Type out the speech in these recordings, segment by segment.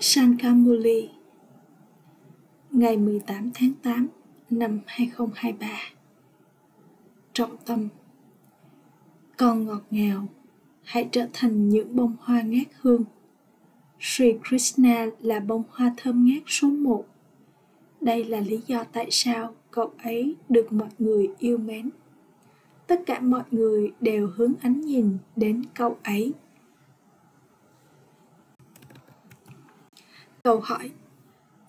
Sankamuli Ngày 18 tháng 8 năm 2023 Trọng tâm. Con ngọt ngào, Hãy trở thành những bông hoa ngát hương. Sri Krishna là bông hoa thơm ngát số một. Đây là lý do tại sao cậu ấy được mọi người yêu mến. Tất cả mọi người đều hướng ánh nhìn đến cậu ấy. Câu hỏi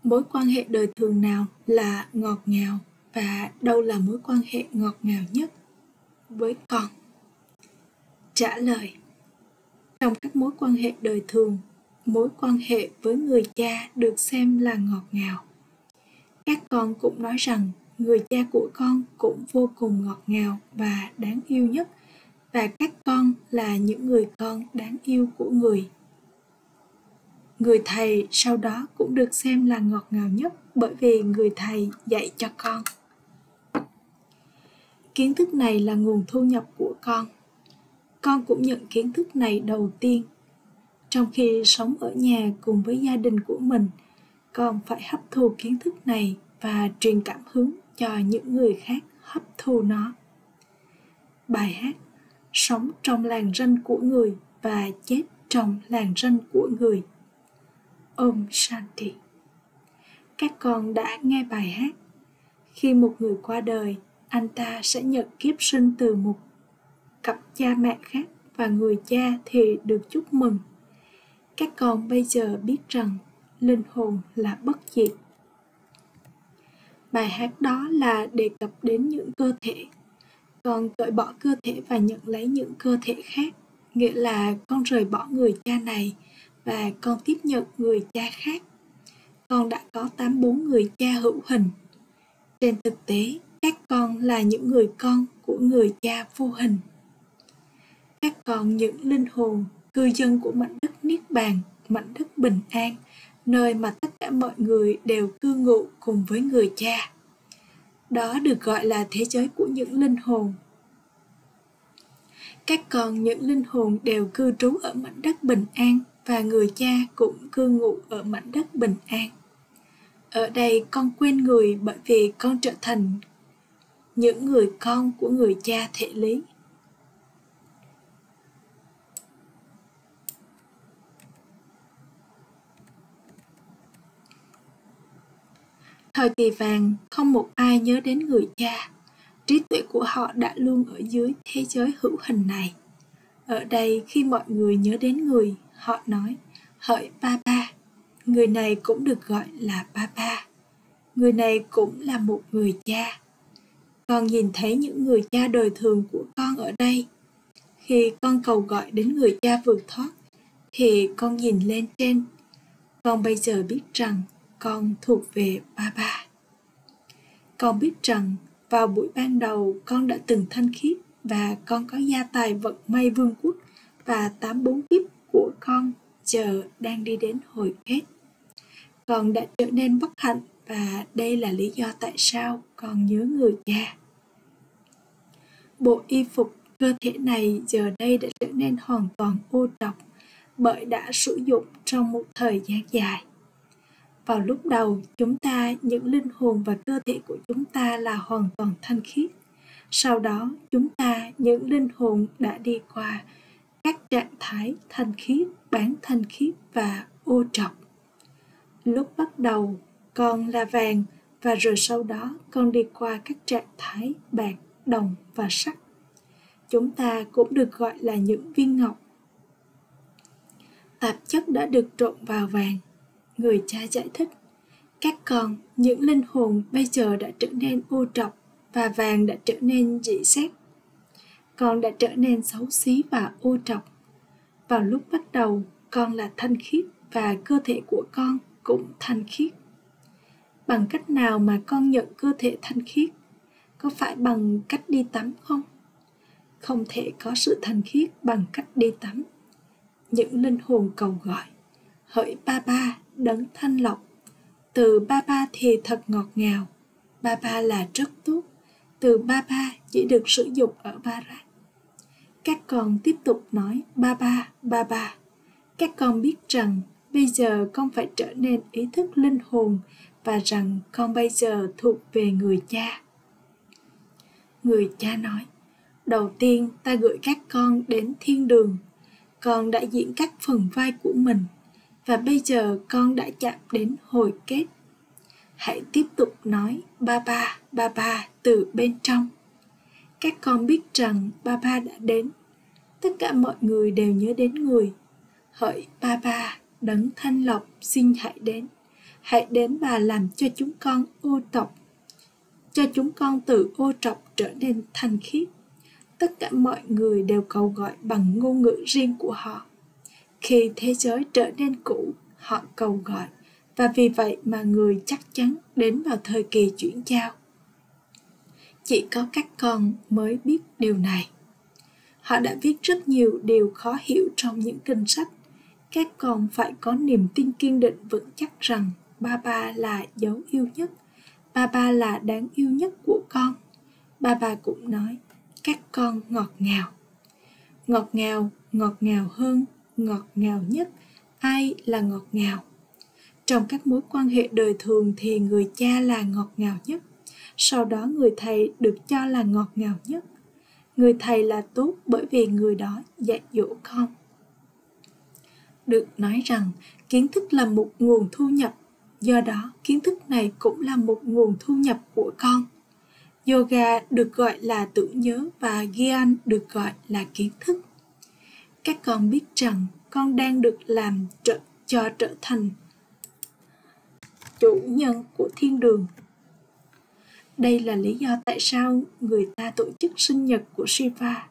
Mối quan hệ đời thường nào là ngọt ngào và đâu là mối quan hệ ngọt ngào nhất với con? Trả lời Trong các mối quan hệ đời thường, mối quan hệ với người cha được xem là ngọt ngào. Các con cũng nói rằng người cha của con cũng vô cùng ngọt ngào và đáng yêu nhất và các con là những người con đáng yêu của người người thầy sau đó cũng được xem là ngọt ngào nhất bởi vì người thầy dạy cho con. Kiến thức này là nguồn thu nhập của con. Con cũng nhận kiến thức này đầu tiên. Trong khi sống ở nhà cùng với gia đình của mình, con phải hấp thu kiến thức này và truyền cảm hứng cho những người khác hấp thu nó. Bài hát sống trong làng ranh của người và chết trong làng ranh của người Om Shanti. Các con đã nghe bài hát. Khi một người qua đời, anh ta sẽ nhận kiếp sinh từ một cặp cha mẹ khác và người cha thì được chúc mừng. Các con bây giờ biết rằng linh hồn là bất diệt. Bài hát đó là đề cập đến những cơ thể. Con cởi bỏ cơ thể và nhận lấy những cơ thể khác, nghĩa là con rời bỏ người cha này và con tiếp nhận người cha khác. Con đã có 84 người cha hữu hình. Trên thực tế, các con là những người con của người cha vô hình. Các con những linh hồn, cư dân của mảnh đất Niết Bàn, mảnh đất bình an, nơi mà tất cả mọi người đều cư ngụ cùng với người cha. Đó được gọi là thế giới của những linh hồn. Các con những linh hồn đều cư trú ở mảnh đất bình an, và người cha cũng cư ngụ ở mảnh đất bình an. Ở đây con quên người bởi vì con trở thành những người con của người cha thể lý. Thời kỳ vàng, không một ai nhớ đến người cha. Trí tuệ của họ đã luôn ở dưới thế giới hữu hình này. Ở đây, khi mọi người nhớ đến người, Họ nói, hỡi ba ba, người này cũng được gọi là ba ba. Người này cũng là một người cha. Con nhìn thấy những người cha đời thường của con ở đây. Khi con cầu gọi đến người cha vượt thoát, thì con nhìn lên trên. Con bây giờ biết rằng con thuộc về ba ba. Con biết rằng vào buổi ban đầu, con đã từng thanh khiết và con có gia tài vận may vương quốc và tám bốn kiếp của con chờ đang đi đến hồi kết. Con đã trở nên bất hạnh và đây là lý do tại sao con nhớ người cha. Bộ y phục cơ thể này giờ đây đã trở nên hoàn toàn ô trọc bởi đã sử dụng trong một thời gian dài vào lúc đầu, chúng ta, những linh hồn và cơ thể của chúng ta là hoàn toàn thanh khiết. Sau đó, chúng ta, những linh hồn đã đi qua các trạng thái thanh khiết, bán thanh khiết và ô trọc. Lúc bắt đầu, con là vàng và rồi sau đó, con đi qua các trạng thái bạc, đồng và sắt chúng ta cũng được gọi là những viên ngọc. Tạp chất đã được trộn vào vàng người cha giải thích các con những linh hồn bây giờ đã trở nên ô trọc và vàng đã trở nên dị xét con đã trở nên xấu xí và ô trọc. Vào lúc bắt đầu, con là thanh khiết và cơ thể của con cũng thanh khiết. Bằng cách nào mà con nhận cơ thể thanh khiết? Có phải bằng cách đi tắm không? Không thể có sự thanh khiết bằng cách đi tắm. Những linh hồn cầu gọi, hỡi ba ba đấng thanh lọc. Từ ba ba thì thật ngọt ngào, ba ba là rất tốt. Từ ba ba chỉ được sử dụng ở ba ra các con tiếp tục nói ba ba, ba ba. Các con biết rằng bây giờ con phải trở nên ý thức linh hồn và rằng con bây giờ thuộc về người cha người cha nói đầu tiên ta gửi các con đến thiên đường con đã diễn các phần vai của mình và bây giờ con đã chạm đến hồi kết. Hãy tiếp tục nói ba ba ba ba từ bên trong. Các con biết rằng ba ba đã đến. Tất cả mọi người đều nhớ đến người. Hỡi ba ba, đấng thanh lọc xin hãy đến. Hãy đến và làm cho chúng con ô tộc cho chúng con từ ô trọc trở nên thanh khiết. Tất cả mọi người đều cầu gọi bằng ngôn ngữ riêng của họ khi thế giới trở nên cũ, họ cầu gọi, và vì vậy mà người chắc chắn đến vào thời kỳ chuyển giao. Chỉ có các con mới biết điều này. Họ đã viết rất nhiều điều khó hiểu trong những kinh sách. Các con phải có niềm tin kiên định vững chắc rằng ba ba là dấu yêu nhất, ba ba là đáng yêu nhất của con. Ba ba cũng nói, các con ngọt ngào. Ngọt ngào ngọt ngào hơn ngọt ngào nhất, ai là ngọt ngào? Trong các mối quan hệ đời thường thì người cha là ngọt ngào nhất, sau đó người thầy được cho là ngọt ngào nhất. Người thầy là tốt bởi vì người đó dạy dỗ con. Được nói rằng, kiến thức là một nguồn thu nhập, do đó kiến thức này cũng là một nguồn thu nhập của con. Yoga được gọi là tưởng nhớ và gyan được gọi là kiến thức các con biết rằng con đang được làm trợ, cho trở thành chủ nhân của thiên đường đây là lý do tại sao người ta tổ chức sinh nhật của shiva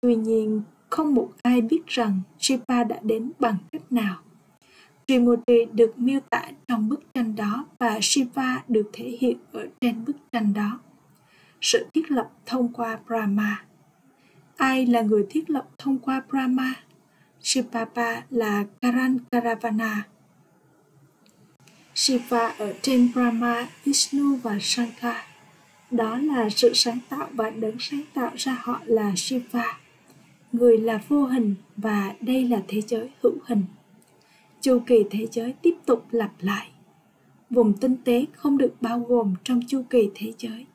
tuy nhiên không một ai biết rằng shiva đã đến bằng cách nào Trimurti được miêu tả trong bức tranh đó và Shiva được thể hiện ở trên bức tranh đó. Sự thiết lập thông qua Brahma. Ai là người thiết lập thông qua Brahma? Shivapa là Karan Karavana. Shiva ở trên Brahma, Vishnu và Shankar. Đó là sự sáng tạo và đấng sáng tạo ra họ là Shiva. Người là vô hình và đây là thế giới hữu hình chu kỳ thế giới tiếp tục lặp lại vùng tinh tế không được bao gồm trong chu kỳ thế giới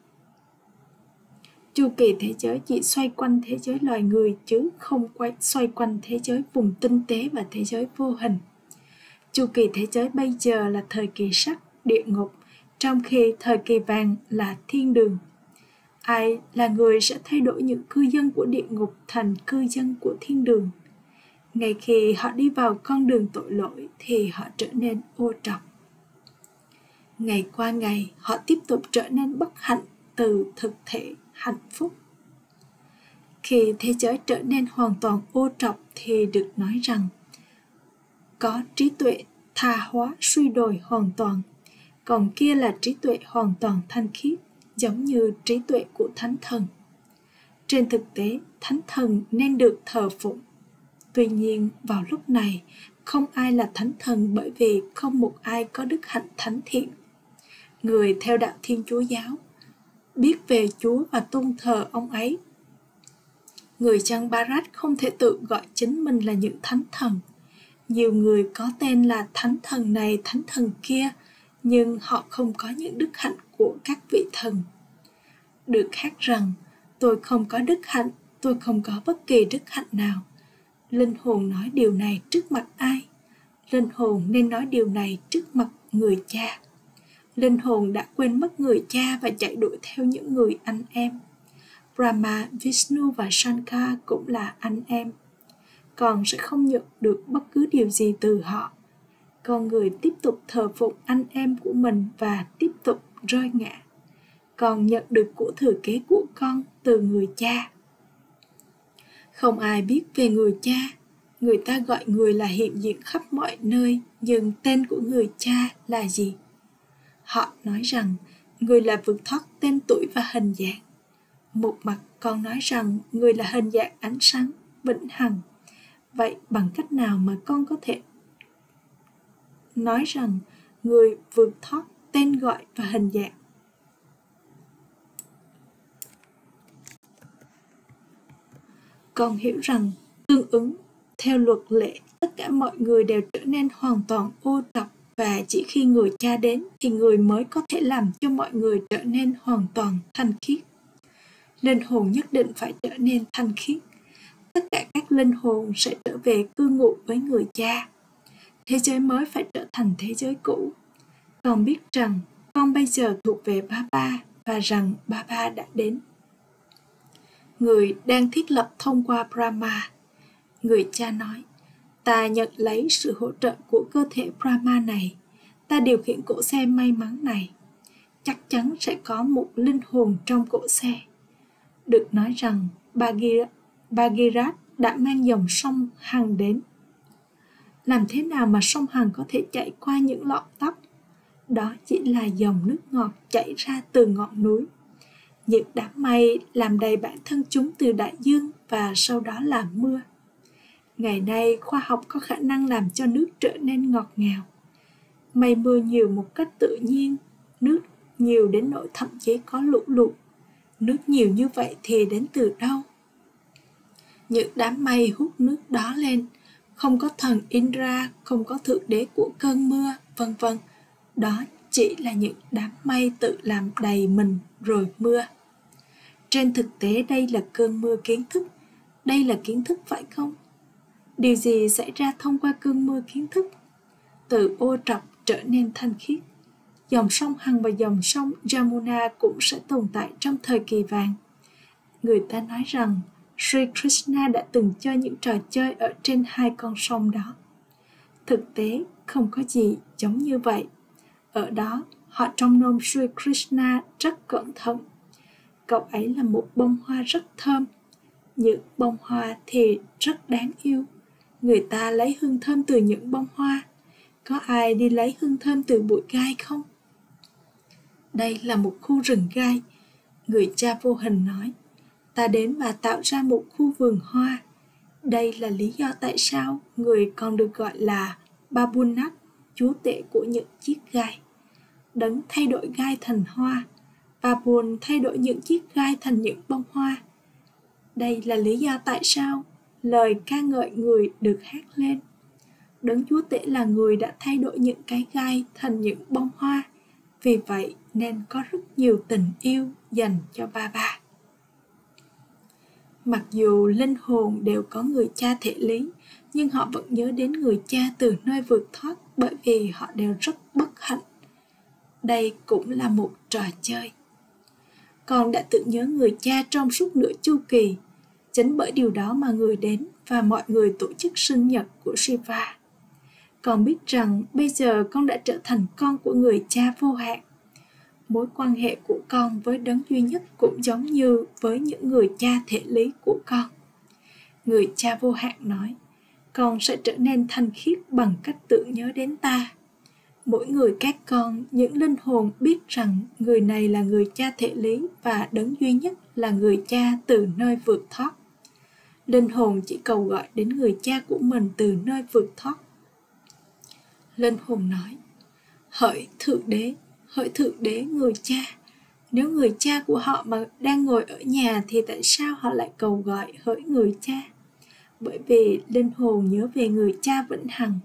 chu kỳ thế giới chỉ xoay quanh thế giới loài người chứ không quay, xoay quanh thế giới vùng tinh tế và thế giới vô hình. Chu kỳ thế giới bây giờ là thời kỳ sắc địa ngục, trong khi thời kỳ vàng là thiên đường. Ai là người sẽ thay đổi những cư dân của địa ngục thành cư dân của thiên đường? Ngay khi họ đi vào con đường tội lỗi thì họ trở nên ô trọc. Ngày qua ngày, họ tiếp tục trở nên bất hạnh từ thực thể hạnh phúc. Khi thế giới trở nên hoàn toàn ô trọc thì được nói rằng có trí tuệ tha hóa suy đồi hoàn toàn còn kia là trí tuệ hoàn toàn thanh khiết giống như trí tuệ của thánh thần. Trên thực tế thánh thần nên được thờ phụng. Tuy nhiên, vào lúc này, không ai là thánh thần bởi vì không một ai có đức hạnh thánh thiện. Người theo đạo Thiên Chúa giáo biết về Chúa và tôn thờ ông ấy. Người dân Barat không thể tự gọi chính mình là những thánh thần. Nhiều người có tên là thánh thần này, thánh thần kia, nhưng họ không có những đức hạnh của các vị thần. Được khác rằng, tôi không có đức hạnh, tôi không có bất kỳ đức hạnh nào linh hồn nói điều này trước mặt ai linh hồn nên nói điều này trước mặt người cha linh hồn đã quên mất người cha và chạy đuổi theo những người anh em. Brahma, vishnu và shankar cũng là anh em. Còn sẽ không nhận được bất cứ điều gì từ họ. Con người tiếp tục thờ phụng anh em của mình và tiếp tục rơi ngã. Còn nhận được của thừa kế của con từ người cha. Không ai biết về người cha. Người ta gọi người là hiện diện khắp mọi nơi, nhưng tên của người cha là gì? Họ nói rằng người là vượt thoát tên tuổi và hình dạng. Một mặt con nói rằng người là hình dạng ánh sáng vĩnh hằng. Vậy bằng cách nào mà con có thể nói rằng người vượt thoát tên gọi và hình dạng? Con hiểu rằng tương ứng theo luật lệ, tất cả mọi người đều trở nên hoàn toàn ô trọc và chỉ khi người cha đến thì người mới có thể làm cho mọi người trở nên hoàn toàn thanh khiết. Linh hồn nhất định phải trở nên thanh khiết. Tất cả các linh hồn sẽ trở về cư ngụ với người cha. Thế giới mới phải trở thành thế giới cũ. Con biết rằng con bây giờ thuộc về ba ba và rằng ba ba đã đến. Người đang thiết lập thông qua Brahma. Người cha nói, ta nhận lấy sự hỗ trợ của cơ thể Brahma này. Ta điều khiển cỗ xe may mắn này. Chắc chắn sẽ có một linh hồn trong cỗ xe. Được nói rằng Bhagirat đã mang dòng sông Hằng đến. Làm thế nào mà sông Hằng có thể chạy qua những lọn tóc đó chỉ là dòng nước ngọt chảy ra từ ngọn núi. Những đám mây làm đầy bản thân chúng từ đại dương và sau đó là mưa. Ngày nay, khoa học có khả năng làm cho nước trở nên ngọt ngào. Mây mưa nhiều một cách tự nhiên, nước nhiều đến nỗi thậm chí có lũ lụt. Nước nhiều như vậy thì đến từ đâu? Những đám mây hút nước đó lên, không có thần Indra, không có thượng đế của cơn mưa, vân vân đó chỉ là những đám mây tự làm đầy mình rồi mưa trên thực tế đây là cơn mưa kiến thức đây là kiến thức phải không điều gì xảy ra thông qua cơn mưa kiến thức từ ô trọc trở nên thanh khiết dòng sông hằng và dòng sông Jamuna cũng sẽ tồn tại trong thời kỳ vàng người ta nói rằng Sri Krishna đã từng chơi những trò chơi ở trên hai con sông đó thực tế không có gì giống như vậy ở đó, họ trông nom Sri Krishna rất cẩn thận. Cậu ấy là một bông hoa rất thơm. Những bông hoa thì rất đáng yêu. Người ta lấy hương thơm từ những bông hoa. Có ai đi lấy hương thơm từ bụi gai không? Đây là một khu rừng gai. Người cha vô hình nói, ta đến và tạo ra một khu vườn hoa. Đây là lý do tại sao người còn được gọi là Babunat chúa tể của những chiếc gai. Đấng thay đổi gai thành hoa Babun thay đổi những chiếc gai thành những bông hoa. Đây là lý do tại sao lời ca ngợi người được hát lên. Đấng Chúa Tể là người đã thay đổi những cái gai thành những bông hoa. Vì vậy nên có rất nhiều tình yêu dành cho ba ba. Mặc dù linh hồn đều có người cha thể lý, nhưng họ vẫn nhớ đến người cha từ nơi vượt thoát bởi vì họ đều rất bất hạnh. Đây cũng là một trò chơi. Con đã tự nhớ người cha trong suốt nửa chu kỳ. Chính bởi điều đó mà người đến và mọi người tổ chức sinh nhật của Shiva. Con biết rằng bây giờ con đã trở thành con của người cha vô hạn. Mối quan hệ của con với đấng duy nhất cũng giống như với những người cha thể lý của con. Người cha vô hạn nói, con sẽ trở nên thanh khiết bằng cách tự nhớ đến ta mỗi người các con những linh hồn biết rằng người này là người cha thể lý và đấng duy nhất là người cha từ nơi vượt thoát linh hồn chỉ cầu gọi đến người cha của mình từ nơi vượt thoát. Linh hồn nói, hỡi thượng đế, hỡi thượng đế người cha. Nếu người cha của họ mà đang ngồi ở nhà thì tại sao họ lại cầu gọi hỡi người cha? Bởi vì linh hồn nhớ về người cha vĩnh hằng.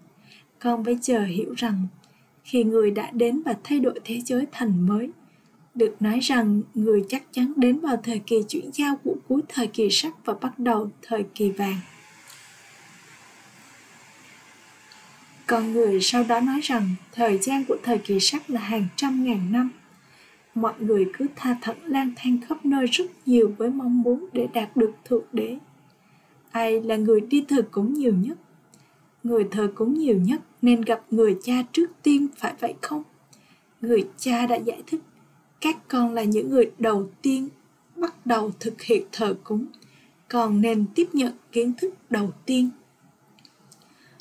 Con bây giờ hiểu rằng, khi người đã đến và thay đổi thế giới thành mới, được nói rằng người chắc chắn đến vào thời kỳ chuyển giao của cuối thời kỳ sắt và bắt đầu thời kỳ vàng. Con người sau đó nói rằng thời gian của thời kỳ sắt là hàng trăm ngàn năm. Mọi người cứ tha thẩn lang thang khắp nơi rất nhiều với mong muốn để đạt được thượng đế. Ai là người đi thờ cúng nhiều nhất? Người thờ cúng nhiều nhất, nên gặp người cha trước tiên, phải vậy không? Người cha đã giải thích, các con là những người đầu tiên bắt đầu thực hiện thờ cúng, còn nên tiếp nhận kiến thức đầu tiên.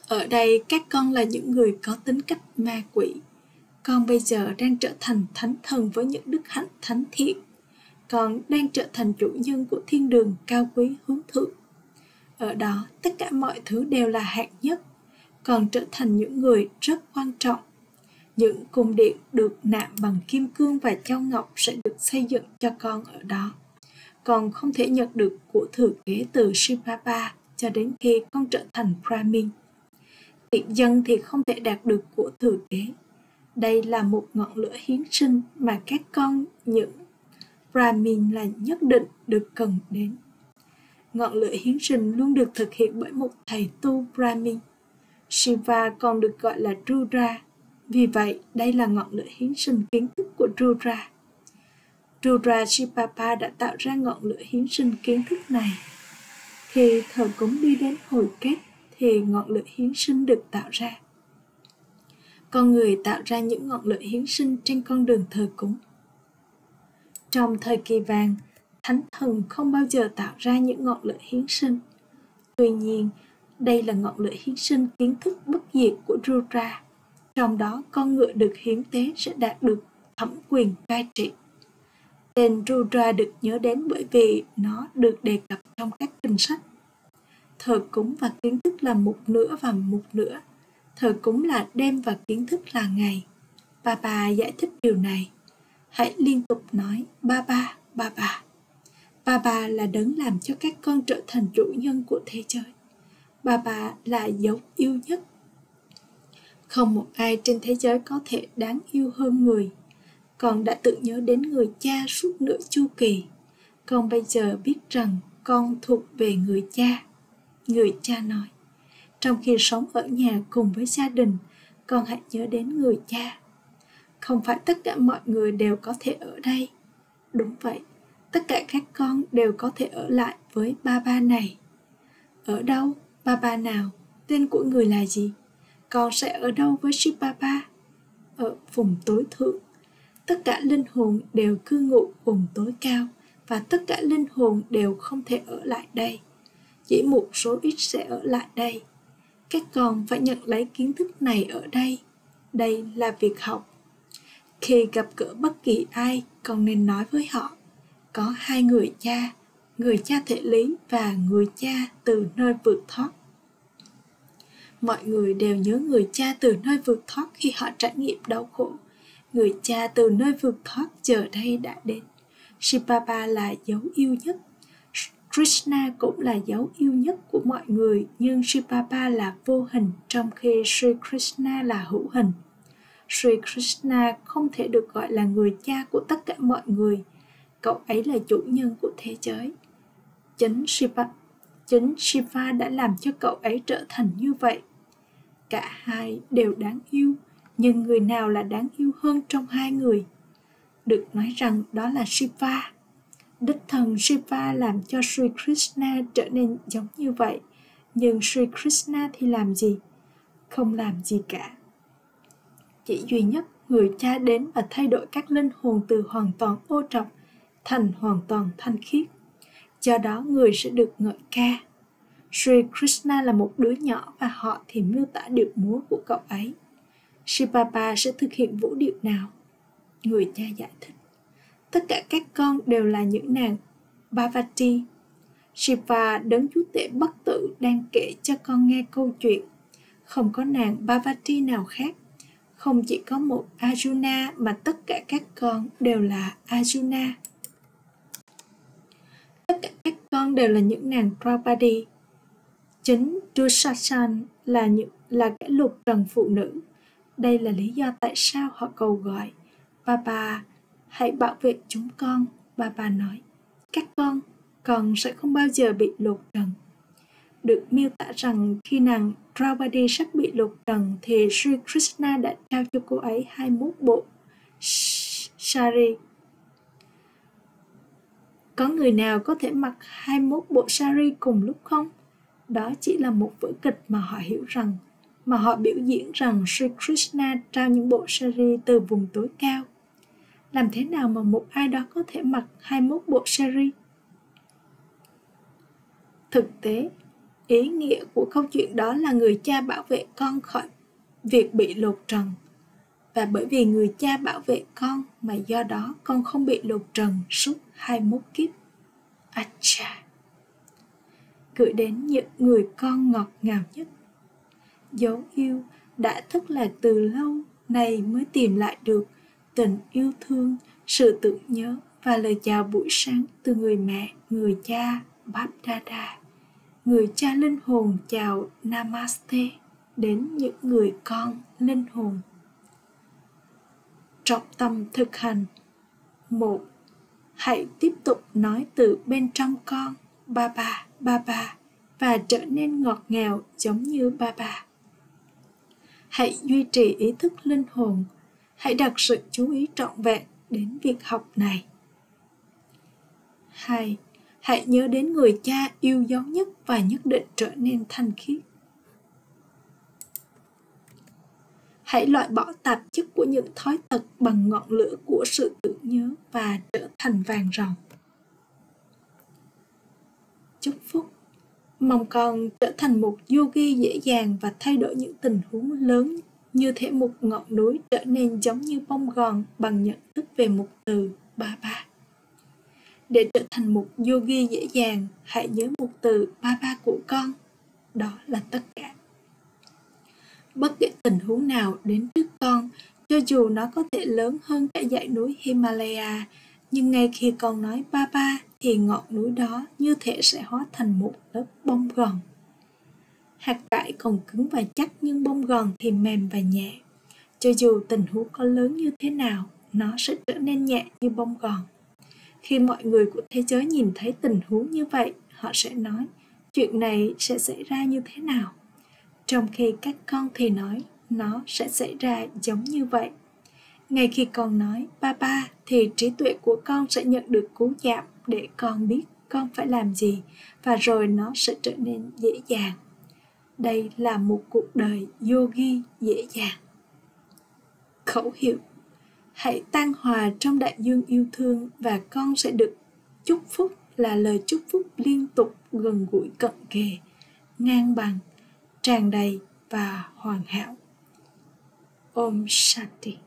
Ở đây, các con là những người có tính cách ma quỷ. Con bây giờ đang trở thành thánh thần với những đức hạnh thánh thiện. Con đang trở thành chủ nhân của thiên đường cao quý hướng thượng. Ở đó, tất cả mọi thứ đều là hạng nhất, còn trở thành những người rất quan trọng. Những cung điện được nạm bằng kim cương và châu ngọc sẽ được xây dựng cho con ở đó còn không thể nhận được của thừa kế từ Shibaba cho đến khi con trở thành Brahmin. Tiện dân thì không thể đạt được của thừa kế. Đây là một ngọn lửa hiến sinh mà các con những Brahmin là nhất định được cần đến. Ngọn lửa hiến sinh luôn được thực hiện bởi một thầy tu Brahmin. Shiva còn được gọi là Rudra. Vì vậy, đây là ngọn lửa hiến sinh kiến thức của Rudra. Rudra Shipapa đã tạo ra ngọn lửa hiến sinh kiến thức này. Khi thờ cúng đi đến hồi kết thì ngọn lửa hiến sinh được tạo ra. Con người tạo ra những ngọn lửa hiến sinh trên con đường thờ cúng. Trong thời kỳ vàng, thánh thần không bao giờ tạo ra những ngọn lửa hiến sinh. Tuy nhiên, đây là ngọn lửa hiến sinh kiến thức bất diệt của Rudra. Trong đó, con ngựa được hiến tế sẽ đạt được thẩm quyền cai trị. Tên Rudra được nhớ đến bởi vì nó được đề cập trong các kinh sách. Thờ cúng và kiến thức là một nửa và một nửa. Thờ cúng là đêm và kiến thức là ngày. Bà bà giải thích điều này. Hãy liên tục nói ba ba, ba bà. Ba bà là đấng làm cho các con trở thành chủ nhân của thế giới. Ba bà là dấu yêu nhất. Không một ai trên thế giới có thể đáng yêu hơn người con đã tự nhớ đến người cha suốt nửa chu kỳ. Con bây giờ biết rằng con thuộc về người cha. Người cha nói, trong khi sống ở nhà cùng với gia đình, con hãy nhớ đến người cha. Không phải tất cả mọi người đều có thể ở đây. Đúng vậy, tất cả các con đều có thể ở lại với ba ba này. Ở đâu, ba ba nào? Tên của người là gì? Con sẽ ở đâu với ship ba ba ở vùng tối thượng tất cả linh hồn đều cư ngụ vùng tối cao và tất cả linh hồn đều không thể ở lại đây. Chỉ một số ít sẽ ở lại đây. Các con phải nhận lấy kiến thức này ở đây. Đây là việc học. Khi gặp gỡ bất kỳ ai, con nên nói với họ, có hai người cha người cha thể lý và người cha từ nơi vượt thoát. Mọi người đều nhớ người cha từ nơi vượt thoát khi họ trải nghiệm đau khổ người cha từ nơi vượt thoát giờ đây đã đến. Shivapa là dấu yêu nhất. Krishna cũng là dấu yêu nhất của mọi người, nhưng Shivapa là vô hình trong khi Sri Krishna là hữu hình. Sri Krishna không thể được gọi là người cha của tất cả mọi người. Cậu ấy là chủ nhân của thế giới. Chính Shiva, chính Shiva đã làm cho cậu ấy trở thành như vậy. Cả hai đều đáng yêu nhưng người nào là đáng yêu hơn trong hai người? Được nói rằng đó là shiva. Đích thần shiva làm cho sri krishna trở nên giống như vậy. Nhưng sri krishna thì làm gì? Không làm gì cả. Chỉ duy nhất người cha đến và thay đổi các linh hồn từ hoàn toàn ô trọc thành hoàn toàn thanh khiết. Do đó người sẽ được ngợi ca. Sri Krishna là một đứa nhỏ và họ thì miêu tả điệu múa của cậu ấy. Shibaba sẽ thực hiện vũ điệu nào? Người cha giải thích. Tất cả các con đều là những nàng Bhavati. Shiva đấng chúa tể bất tử đang kể cho con nghe câu chuyện. Không có nàng Bhavati nào khác. Không chỉ có một Arjuna mà tất cả các con đều là Arjuna. Tất cả các con đều là những nàng Draupadi. Chính Dushasan là những, là kẻ lục trần phụ nữ đây là lý do tại sao họ cầu gọi. Bà bà, hãy bảo vệ chúng con. Bà bà nói, các con, con sẽ không bao giờ bị lột trần. Được miêu tả rằng khi nàng Draupadi sắp bị lột trần thì Sri Krishna đã trao cho cô ấy 21 bộ sari. Có người nào có thể mặc 21 bộ sari cùng lúc không? Đó chỉ là một vở kịch mà họ hiểu rằng mà họ biểu diễn rằng Sri Krishna trao những bộ sari từ vùng tối cao. Làm thế nào mà một ai đó có thể mặc 21 bộ sari? Thực tế, ý nghĩa của câu chuyện đó là người cha bảo vệ con khỏi việc bị lột trần. Và bởi vì người cha bảo vệ con mà do đó con không bị lột trần suốt 21 kiếp. Acha! Gửi đến những người con ngọt ngào nhất dấu yêu đã thất lạc từ lâu nay mới tìm lại được tình yêu thương, sự tưởng nhớ và lời chào buổi sáng từ người mẹ, người cha báp đa đa. Người cha linh hồn chào namaste đến những người con linh hồn. Trọng tâm thực hành. Một, hãy tiếp tục nói từ bên trong con, ba ba ba ba, và trở nên ngọt ngào giống như ba ba hãy duy trì ý thức linh hồn hãy đặt sự chú ý trọn vẹn đến việc học này hai, Hãy nhớ đến người cha yêu dấu nhất và nhất định trở nên thanh khiết. Hãy loại bỏ tạp chất của những thói tật bằng ngọn lửa của sự tưởng nhớ và trở thành vàng ròng. Chúc phúc Mong con trở thành một yogi dễ dàng và thay đổi những tình huống lớn như thể một ngọn núi trở nên giống như bông gòn bằng nhận thức về một từ ba ba. Để trở thành một yogi dễ dàng, hãy nhớ một từ ba ba của con. Đó là tất cả. Bất kể tình huống nào đến trước con, cho dù nó có thể lớn hơn cả dãy núi Himalaya, nhưng ngay khi con nói ba ba thì ngọn núi đó như thể sẽ hóa thành một lớp bông gòn. Hạt cải còn cứng và chắc nhưng bông gòn thì mềm và nhẹ. Cho dù tình huống có lớn như thế nào, nó sẽ trở nên nhẹ như bông gòn. Khi mọi người của thế giới nhìn thấy tình huống như vậy, họ sẽ nói, chuyện này sẽ xảy ra như thế nào? Trong khi các con thì nói, nó sẽ xảy ra giống như vậy. Ngay khi con nói ba ba thì trí tuệ của con sẽ nhận được cú chạm để con biết con phải làm gì và rồi nó sẽ trở nên dễ dàng. Đây là một cuộc đời yogi dễ dàng. Khẩu hiệu Hãy tan hòa trong đại dương yêu thương và con sẽ được chúc phúc là lời chúc phúc liên tục gần gũi cận kề, ngang bằng, tràn đầy và hoàn hảo. Om Shanti